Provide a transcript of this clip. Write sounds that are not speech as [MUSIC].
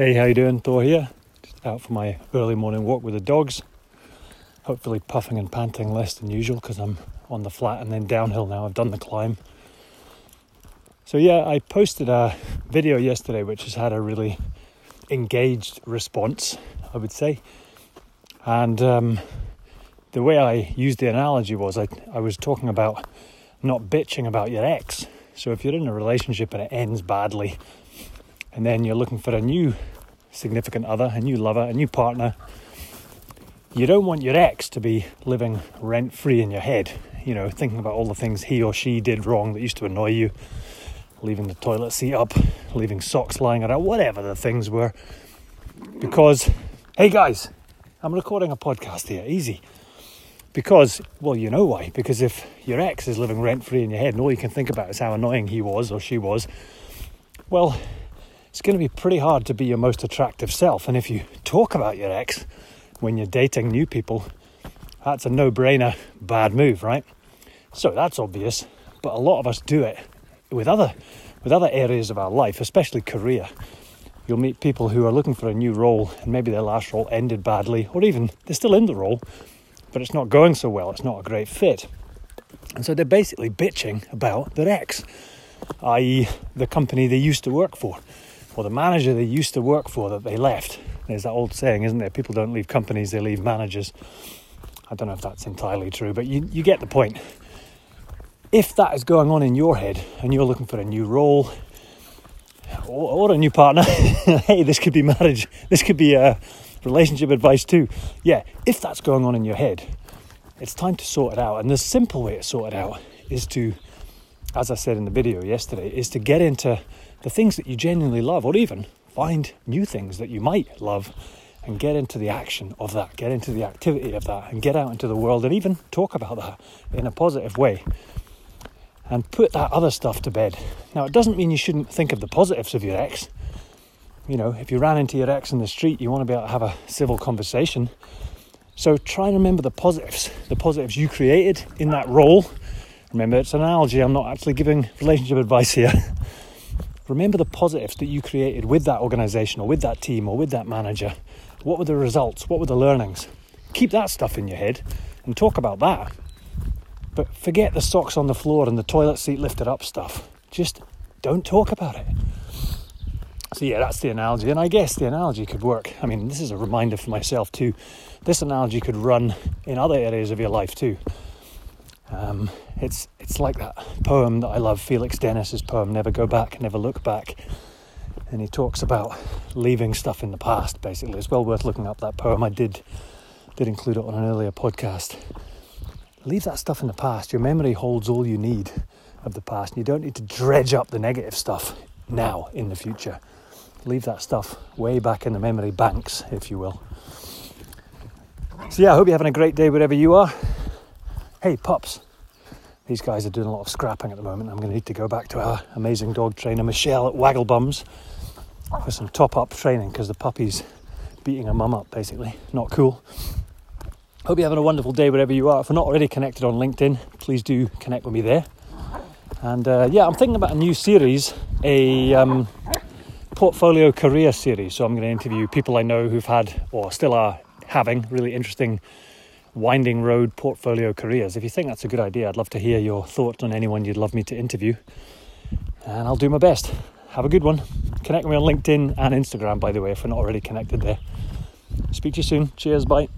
Hey, how you doing? Thor here. Just out for my early morning walk with the dogs. Hopefully puffing and panting less than usual because I'm on the flat and then downhill now. I've done the climb. So yeah, I posted a video yesterday which has had a really engaged response, I would say. And um, the way I used the analogy was I, I was talking about not bitching about your ex. So if you're in a relationship and it ends badly, and then you're looking for a new significant other, a new lover, a new partner, you don't want your ex to be living rent free in your head, you know, thinking about all the things he or she did wrong that used to annoy you, leaving the toilet seat up, leaving socks lying around, whatever the things were. Because, hey guys, I'm recording a podcast here, easy. Because, well, you know why. Because if your ex is living rent free in your head and all you can think about is how annoying he was or she was, well, it's going to be pretty hard to be your most attractive self. And if you talk about your ex when you're dating new people, that's a no brainer bad move, right? So that's obvious, but a lot of us do it with other with other areas of our life, especially career. You'll meet people who are looking for a new role and maybe their last role ended badly, or even they're still in the role, but it's not going so well, it's not a great fit. And so they're basically bitching about their ex, i.e., the company they used to work for or the manager they used to work for that they left. There's that old saying, isn't there? People don't leave companies, they leave managers. I don't know if that's entirely true, but you, you get the point. If that is going on in your head and you're looking for a new role or, or a new partner, [LAUGHS] hey, this could be marriage, this could be a relationship advice too. Yeah, if that's going on in your head, it's time to sort it out. And the simple way to sort it out is to, as I said in the video yesterday, is to get into the things that you genuinely love, or even find new things that you might love and get into the action of that, get into the activity of that, and get out into the world and even talk about that in a positive way and put that other stuff to bed. Now, it doesn't mean you shouldn't think of the positives of your ex. You know, if you ran into your ex in the street, you want to be able to have a civil conversation. So try and remember the positives, the positives you created in that role. Remember, it's an analogy, I'm not actually giving relationship advice here. [LAUGHS] remember the positives that you created with that organization or with that team or with that manager. What were the results? What were the learnings? Keep that stuff in your head and talk about that. But forget the socks on the floor and the toilet seat lifted up stuff. Just don't talk about it. So, yeah, that's the analogy. And I guess the analogy could work. I mean, this is a reminder for myself too. This analogy could run in other areas of your life too. Um, it's it's like that poem that I love, Felix Dennis's poem, "Never Go Back, Never Look Back," and he talks about leaving stuff in the past. Basically, it's well worth looking up that poem. I did did include it on an earlier podcast. Leave that stuff in the past. Your memory holds all you need of the past. And you don't need to dredge up the negative stuff now in the future. Leave that stuff way back in the memory banks, if you will. So yeah, I hope you're having a great day wherever you are hey pups. These guys are doing a lot of scrapping at the moment. I'm going to need to go back to our amazing dog trainer michelle at waggle bums for some top up training because the puppy's beating her mum up basically. Not cool. Hope you're having a wonderful day wherever you are. If you're not already connected on linkedin please do connect with me there. And uh, yeah i'm thinking about a new series a um, portfolio career series. So i'm going to interview people i know who've had or still are having really interesting winding road portfolio careers. If you think that's a good idea, I'd love to hear your thoughts on anyone you'd love me to interview. And I'll do my best. Have a good one. Connect me on LinkedIn and Instagram, by the way, if we're not already connected there. Speak to you soon. Cheers. Bye.